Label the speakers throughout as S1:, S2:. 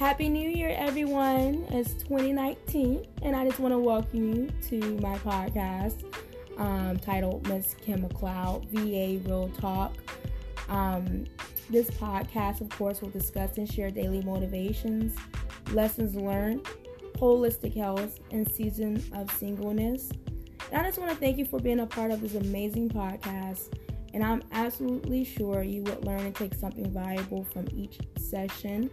S1: Happy New Year, everyone. It's 2019, and I just want to welcome you to my podcast um, titled Miss Kim McLeod, VA Real Talk. Um, this podcast, of course, will discuss and share daily motivations, lessons learned, holistic health, and season of singleness. And I just want to thank you for being a part of this amazing podcast. And I'm absolutely sure you would learn and take something valuable from each session.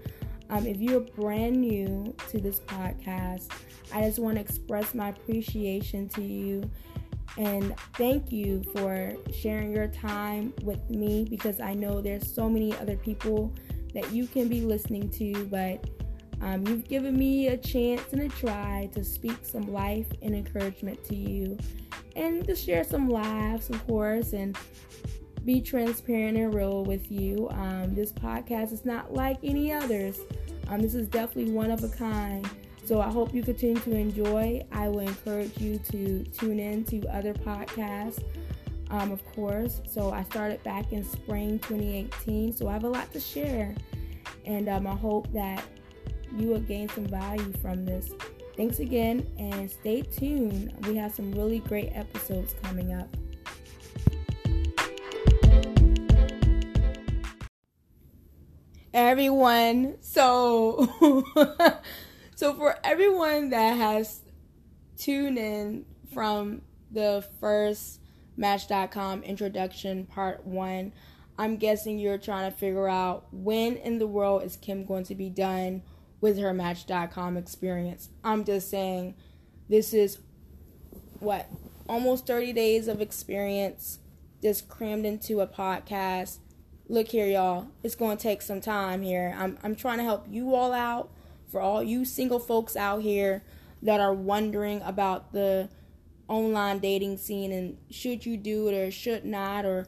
S1: Um, if you're brand new to this podcast, I just want to express my appreciation to you and thank you for sharing your time with me because I know there's so many other people that you can be listening to, but um, you've given me a chance and a try to speak some life and encouragement to you and to share some laughs, of course, and be transparent and real with you. Um, this podcast is not like any others. Um, this is definitely one of a kind. So I hope you continue to enjoy. I will encourage you to tune in to other podcasts, um, of course. So I started back in spring 2018. So I have a lot to share. And um, I hope that you will gain some value from this. Thanks again and stay tuned. We have some really great episodes coming up. Everyone, so so for everyone that has tuned in from the first Match.com introduction part one, I'm guessing you're trying to figure out when in the world is Kim going to be done with her Match.com experience. I'm just saying, this is what almost 30 days of experience just crammed into a podcast. Look here, y'all. It's going to take some time here. I'm I'm trying to help you all out for all you single folks out here that are wondering about the online dating scene and should you do it or should not or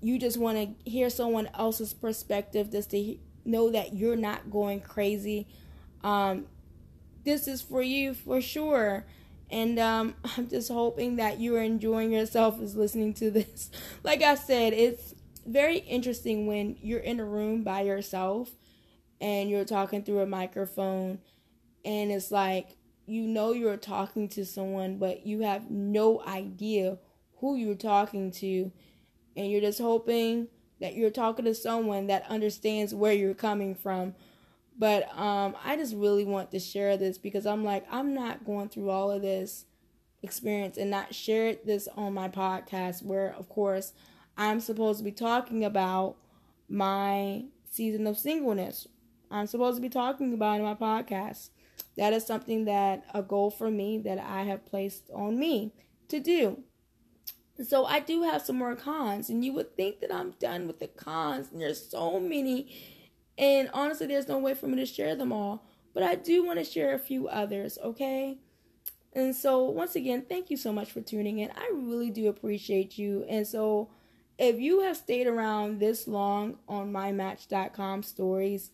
S1: you just want to hear someone else's perspective just to know that you're not going crazy. Um, this is for you for sure. And um, I'm just hoping that you are enjoying yourself as listening to this. Like I said, it's very interesting when you're in a room by yourself and you're talking through a microphone and it's like you know you're talking to someone but you have no idea who you're talking to and you're just hoping that you're talking to someone that understands where you're coming from. But um, I just really want to share this because I'm like, I'm not going through all of this experience and not share this on my podcast, where, of course, I'm supposed to be talking about my season of singleness. I'm supposed to be talking about in my podcast. That is something that a goal for me that I have placed on me to do. So I do have some more cons, and you would think that I'm done with the cons, and there's so many. And honestly, there's no way for me to share them all, but I do want to share a few others, okay? And so, once again, thank you so much for tuning in. I really do appreciate you. And so, if you have stayed around this long on my Match.com stories,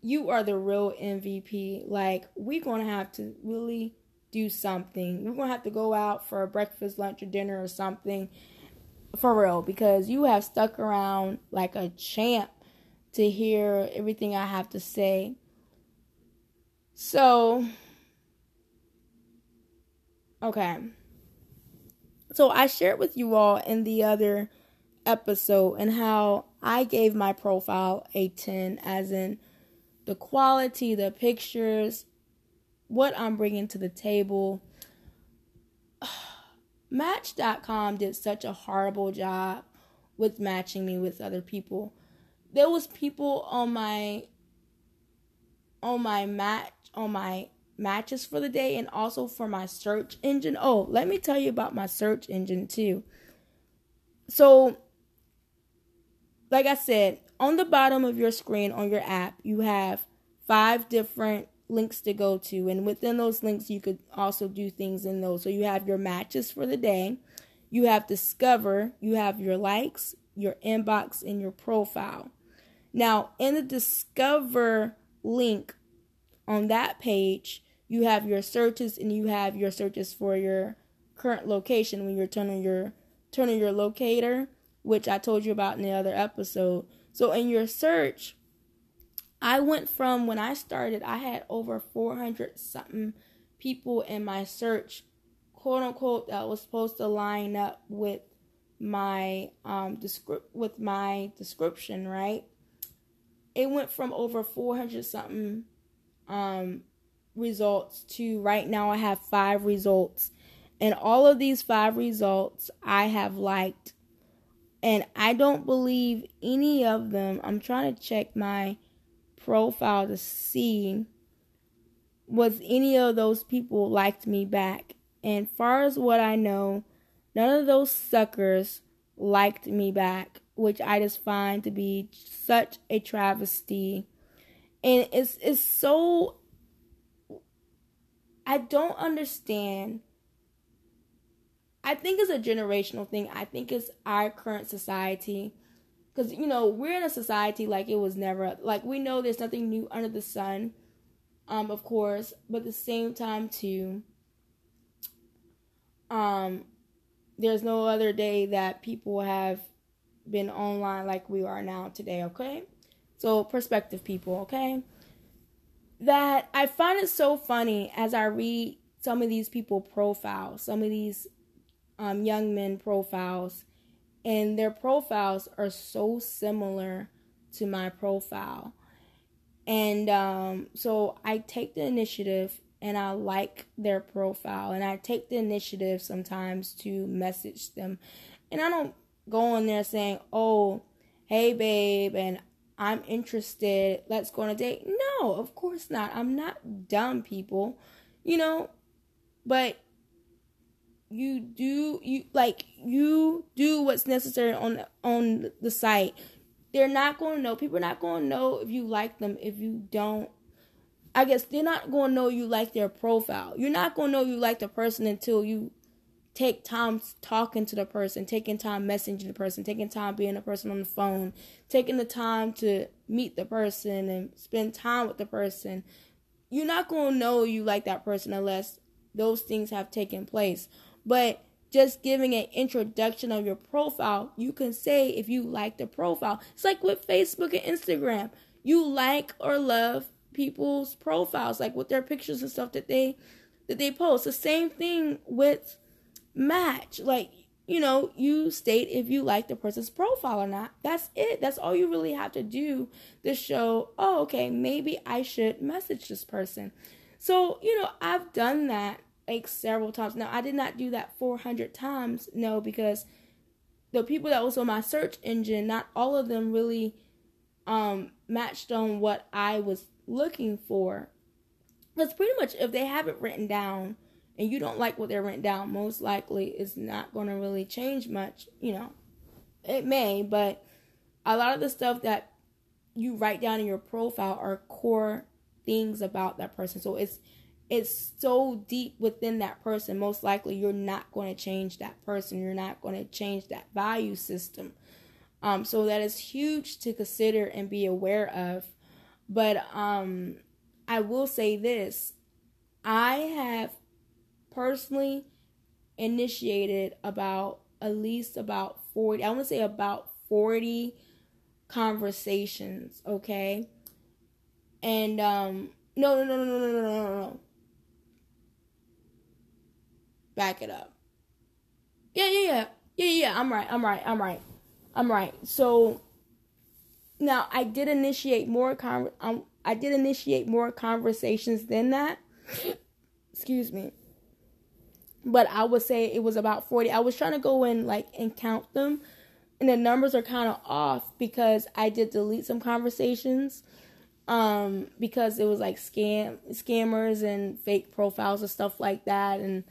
S1: you are the real MVP. Like, we're going to have to really do something. We're going to have to go out for a breakfast, lunch, or dinner or something for real because you have stuck around like a champ to hear everything I have to say. So, okay. So, I shared with you all in the other episode and how I gave my profile a 10, as in the quality, the pictures, what I'm bringing to the table. Match.com did such a horrible job with matching me with other people. There was people on my on my match on my matches for the day and also for my search engine. Oh, let me tell you about my search engine too. So like I said, on the bottom of your screen on your app, you have five different links to go to. And within those links, you could also do things in those. So you have your matches for the day, you have Discover, you have your likes, your inbox, and your profile. Now, in the Discover link on that page, you have your searches and you have your searches for your current location when you're turning your turning your locator, which I told you about in the other episode. So in your search, I went from when I started, I had over 400 something people in my search, quote unquote, that was supposed to line up with my um descri- with my description, right? It went from over 400 something um results to right now I have 5 results. And all of these 5 results I have liked. And I don't believe any of them. I'm trying to check my profile to see was any of those people liked me back. And far as what I know, none of those suckers liked me back, which I just find to be such a travesty. And it's it's so I don't understand. I think it's a generational thing. I think it's our current society. Because you know we're in a society like it was never like we know there's nothing new under the sun um of course but at the same time too um there's no other day that people have been online like we are now today okay? So perspective people okay? That i find it so funny as i read some of these people profiles some of these um, young men profiles and their profiles are so similar to my profile. And um, so I take the initiative and I like their profile and I take the initiative sometimes to message them. And I don't go in there saying, "Oh, hey babe, and I'm interested. Let's go on a date." No, of course not. I'm not dumb people. You know, but you do you like you do what's necessary on on the site. They're not going to know people are not going to know if you like them if you don't. I guess they're not going to know you like their profile. You're not going to know you like the person until you take time talking to the person taking time messaging the person taking time being a person on the phone taking the time to meet the person and spend time with the person. You're not going to know you like that person unless those things have taken place but just giving an introduction of your profile, you can say if you like the profile. It's like with Facebook and Instagram. You like or love people's profiles, like with their pictures and stuff that they that they post. The same thing with Match. Like, you know, you state if you like the person's profile or not. That's it. That's all you really have to do to show, oh, okay, maybe I should message this person. So, you know, I've done that like several times. Now I did not do that 400 times, no, because the people that was on my search engine, not all of them really um matched on what I was looking for. Because pretty much if they have it written down and you don't like what they're written down, most likely it's not going to really change much. You know, it may, but a lot of the stuff that you write down in your profile are core things about that person. So it's it's so deep within that person, most likely you're not going to change that person. You're not going to change that value system. Um, so that is huge to consider and be aware of. But um, I will say this I have personally initiated about at least about 40, I want to say about 40 conversations, okay? And um, no, no, no, no, no, no, no, no back it up. Yeah, yeah, yeah. Yeah, yeah, I'm right. I'm right. I'm right. I'm right. So now I did initiate more con um, I did initiate more conversations than that. Excuse me. But I would say it was about 40. I was trying to go in like and count them and the numbers are kind of off because I did delete some conversations um because it was like scam scammers and fake profiles and stuff like that and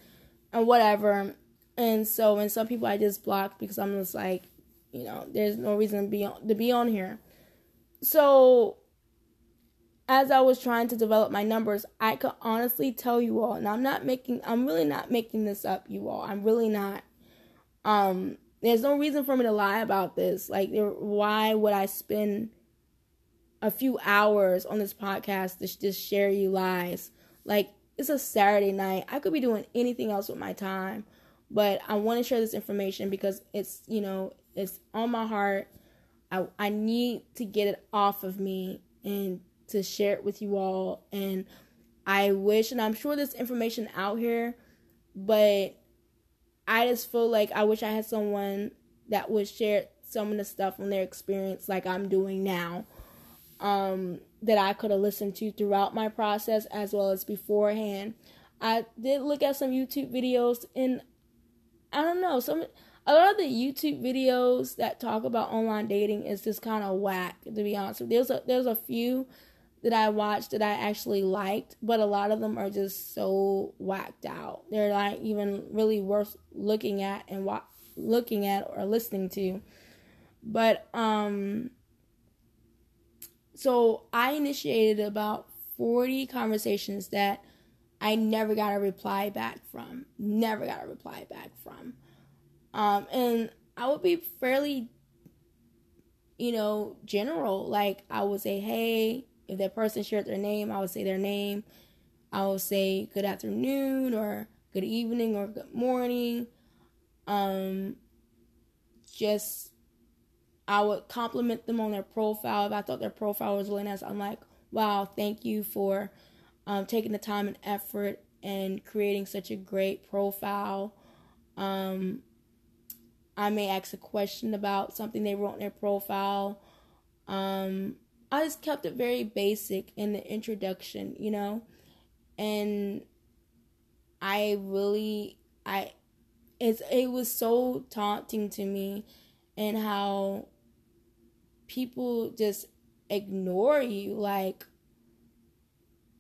S1: and whatever. And so, and some people I just blocked because I'm just like, you know, there's no reason to be on, to be on here. So, as I was trying to develop my numbers, I could honestly tell you all, and I'm not making, I'm really not making this up, you all. I'm really not. Um, there's no reason for me to lie about this. Like, why would I spend a few hours on this podcast to just share you lies? Like, it's a Saturday night. I could be doing anything else with my time, but I want to share this information because it's, you know, it's on my heart. I I need to get it off of me and to share it with you all. And I wish, and I'm sure there's information out here, but I just feel like I wish I had someone that would share some of the stuff from their experience, like I'm doing now, um, that I could have listened to throughout my process as well as beforehand. I did look at some YouTube videos, and I don't know some a lot of the YouTube videos that talk about online dating is just kind of whack. To be honest, there's a there's a few that I watched that I actually liked, but a lot of them are just so whacked out. They're not even really worth looking at and wa- looking at or listening to. But um so I initiated about 40 conversations that I never got a reply back from. Never got a reply back from. Um and I would be fairly you know, general. Like I would say, "Hey, if that person shared their name, I would say their name. I would say good afternoon or good evening or good morning. Um, just I would compliment them on their profile if I thought their profile was really nice. I'm like, wow, thank you for um, taking the time and effort and creating such a great profile. Um, I may ask a question about something they wrote in their profile. Um, I just kept it very basic in the introduction, you know, and I really I it's it was so taunting to me and how people just ignore you like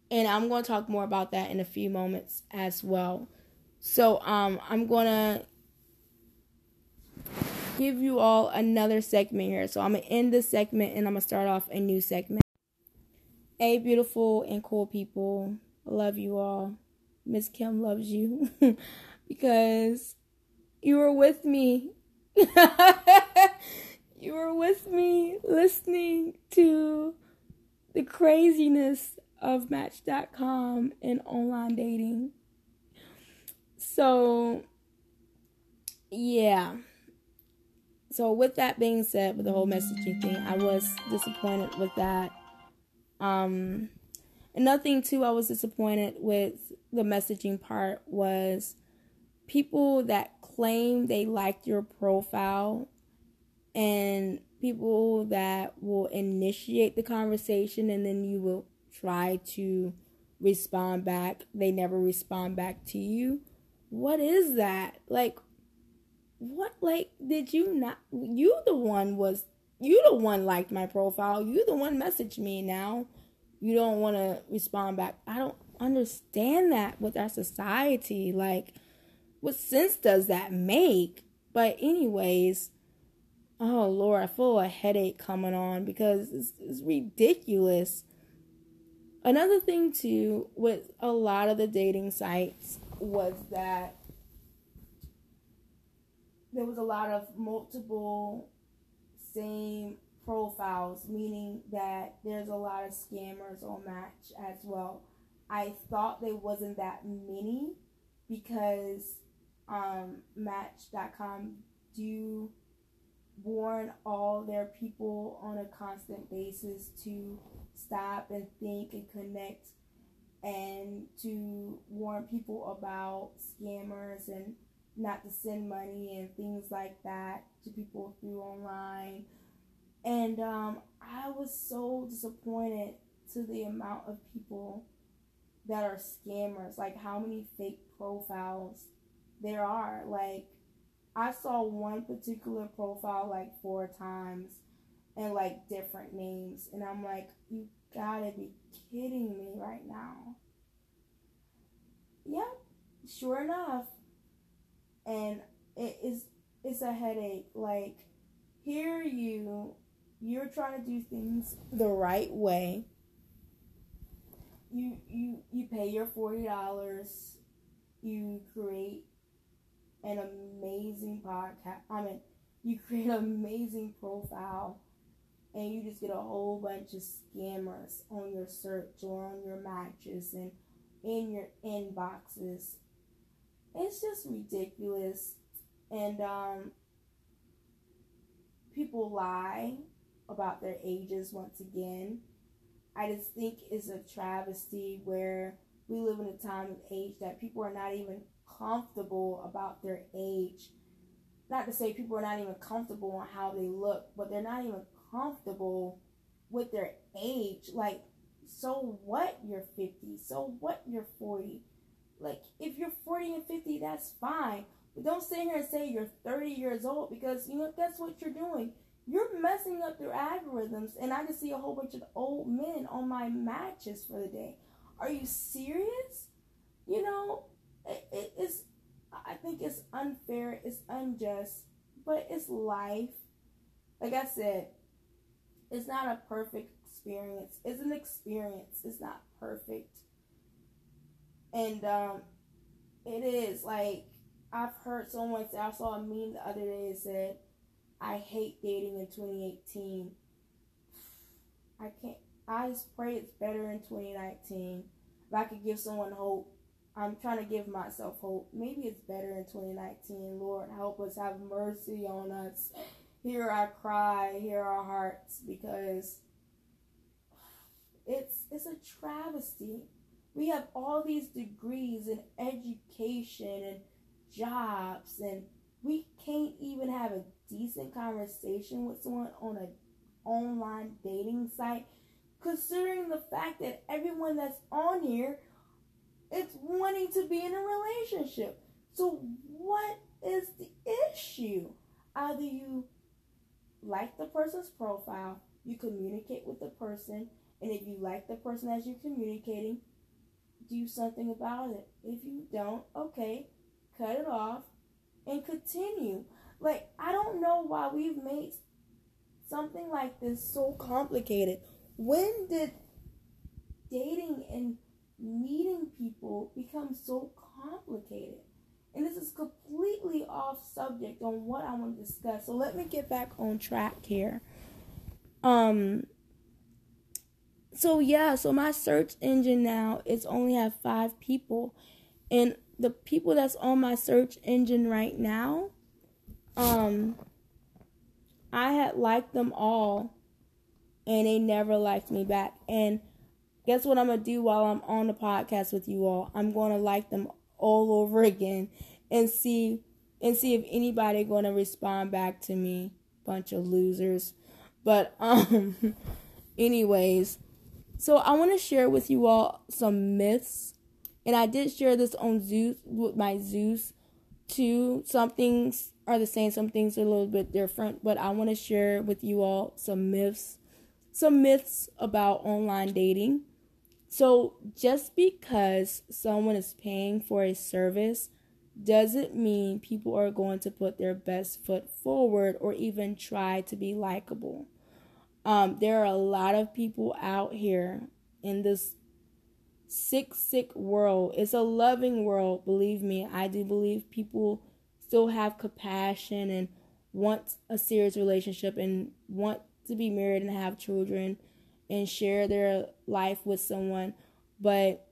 S1: and I'm going to talk more about that in a few moments as well. So um I'm going to give you all another segment here. So I'm going to end this segment and I'm going to start off a new segment. Hey, beautiful and cool people. love you all. Miss Kim loves you because you were with me. you were with me listening to the craziness of Match.com and online dating. So, yeah so with that being said, with the whole messaging thing, I was disappointed with that. Um, another thing too, I was disappointed with the messaging part was people that claim they liked your profile and people that will initiate the conversation and then you will try to respond back. They never respond back to you. What is that? Like, what like did you not you the one was you the one liked my profile you the one messaged me now you don't want to respond back i don't understand that with our society like what sense does that make but anyways oh lord i feel a headache coming on because it's, it's ridiculous another thing too with a lot of the dating sites was that there was a lot of multiple same profiles, meaning that there's a lot of scammers on Match as well. I thought there wasn't that many because um, Match.com do warn all their people on a constant basis to stop and think and connect and to warn people about scammers and not to send money and things like that to people through online. And um, I was so disappointed to the amount of people that are scammers, like how many fake profiles there are. Like, I saw one particular profile like four times and like different names, and I'm like, you gotta be kidding me right now. Yep, sure enough, and it is it's a headache. Like here you you're trying to do things the right way. You you you pay your forty dollars. You create an amazing podcast. I mean, you create an amazing profile, and you just get a whole bunch of scammers on your search or on your matches and in your inboxes it's just ridiculous. And um, people lie about their ages once again. I just think it's a travesty where we live in a time of age that people are not even comfortable about their age. Not to say people are not even comfortable on how they look, but they're not even comfortable with their age. Like, so what you're 50? So what you're 40? Like, if you're 40 and 50, that's fine. But don't sit here and say you're 30 years old because, you know, that's what you're doing. You're messing up their algorithms. And I just see a whole bunch of old men on my matches for the day. Are you serious? You know, it, it, it's, I think it's unfair, it's unjust, but it's life. Like I said, it's not a perfect experience. It's an experience. It's not perfect. And um, it is like I've heard someone say. I saw a meme the other day that said, "I hate dating in 2018." I can't. I just pray it's better in 2019. If I could give someone hope, I'm trying to give myself hope. Maybe it's better in 2019. Lord, help us. Have mercy on us. Hear our cry. Hear our hearts because it's it's a travesty. We have all these degrees in education and jobs and we can't even have a decent conversation with someone on an online dating site considering the fact that everyone that's on here is wanting to be in a relationship. So what is the issue? Either you like the person's profile, you communicate with the person, and if you like the person as you're communicating, do something about it. If you don't, okay, cut it off and continue. Like, I don't know why we've made something like this so complicated. When did dating and meeting people becomes so complicated? And this is completely off subject on what I want to discuss. So let me get back on track here. Um so yeah, so my search engine now is only have five people, and the people that's on my search engine right now, um, I had liked them all, and they never liked me back. And guess what I'm gonna do while I'm on the podcast with you all? I'm gonna like them all over again, and see and see if anybody gonna respond back to me. Bunch of losers, but um, anyways. So I want to share with you all some myths, and I did share this on Zoosk with my Zoosk too. Some things are the same, some things are a little bit different, but I want to share with you all some myths, some myths about online dating. So just because someone is paying for a service doesn't mean people are going to put their best foot forward or even try to be likable. Um, there are a lot of people out here in this sick, sick world. It's a loving world, believe me. I do believe people still have compassion and want a serious relationship and want to be married and have children and share their life with someone. But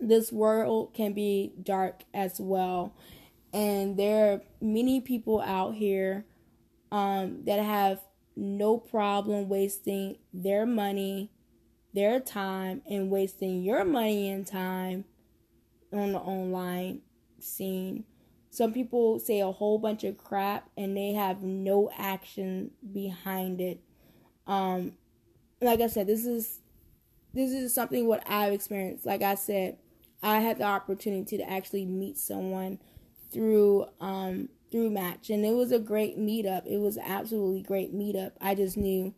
S1: this world can be dark as well. And there are many people out here um, that have no problem wasting their money, their time, and wasting your money and time on the online scene. Some people say a whole bunch of crap and they have no action behind it. Um, like I said, this is this is something what I've experienced. Like I said, I had the opportunity to actually meet someone through um through match. And it was a great meetup. It was absolutely great meetup. I just knew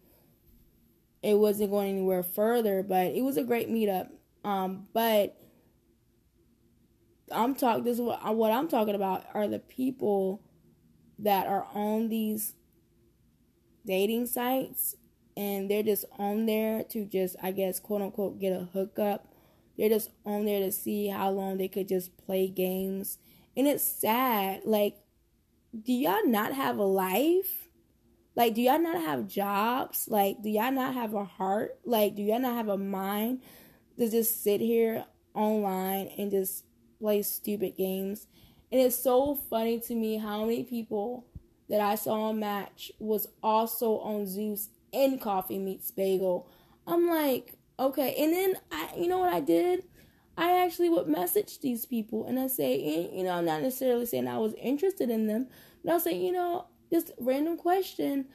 S1: it wasn't going anywhere further but it was a great meetup. Um but i'm talking this is what, what i'm talking about are the people that are on these dating sites and they're just on there to just i guess quote unquote get a hookup they're just on there to see how long they could just play games and it's sad like do y'all not have a life? Like, do y'all not have jobs? Like, do y'all not have a heart? Like, do y'all not have a mind to just sit here online and just play stupid games? And it's so funny to me how many people that I saw on Match was also on Zoosk and Coffee Meets Bagel. I'm like, Okay, and then I, you know what I did? I actually would message these people and I say, you know, I'm not necessarily saying I was interested in them, but I'll say, you know, just random question.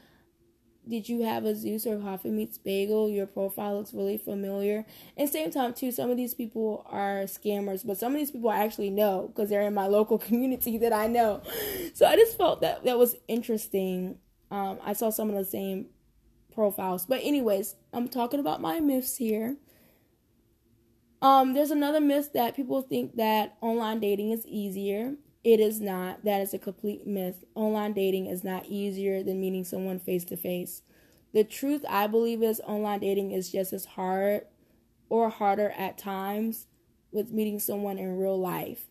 S1: Did you have a Zoosk or Coffee Meets Bagel? Your profile looks really familiar. And same time too, some of these people are scammers, but some of these people I actually know because they're in my local community that I know. So I just felt that that was interesting. Um, I saw some of the same profiles. But anyways, I'm talking about my myths here. Um, there's another myth that people think that online dating is easier. It is not. That is a complete myth. Online dating is not easier than meeting someone face to face. The truth, I believe, is online dating is just as hard or harder at times with meeting someone in real life.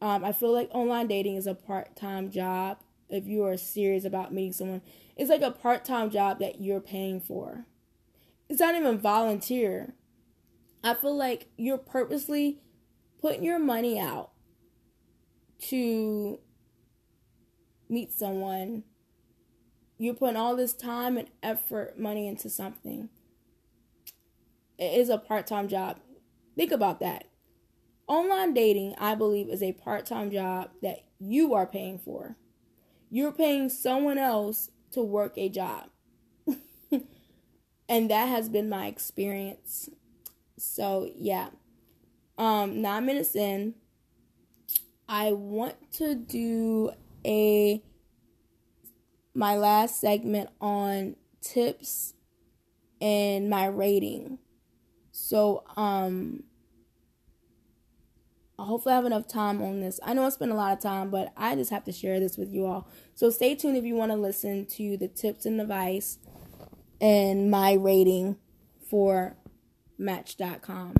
S1: Um, I feel like online dating is a part time job if you are serious about meeting someone. It's like a part time job that you're paying for. It's not even volunteer. I feel like you're purposely putting your money out to meet someone. You're putting all this time and effort, money into something. It is a part time job. Think about that. Online dating, I believe, is a part time job that you are paying for. You're paying someone else to work a job. and that has been my experience. So, yeah. Um 9 minutes in, I want to do a my last segment on tips and my rating. So, um hopefully I have enough time on this. I know I spent a lot of time, but I just have to share this with you all. So stay tuned if you want to listen to the tips and advice and my rating for Match.com.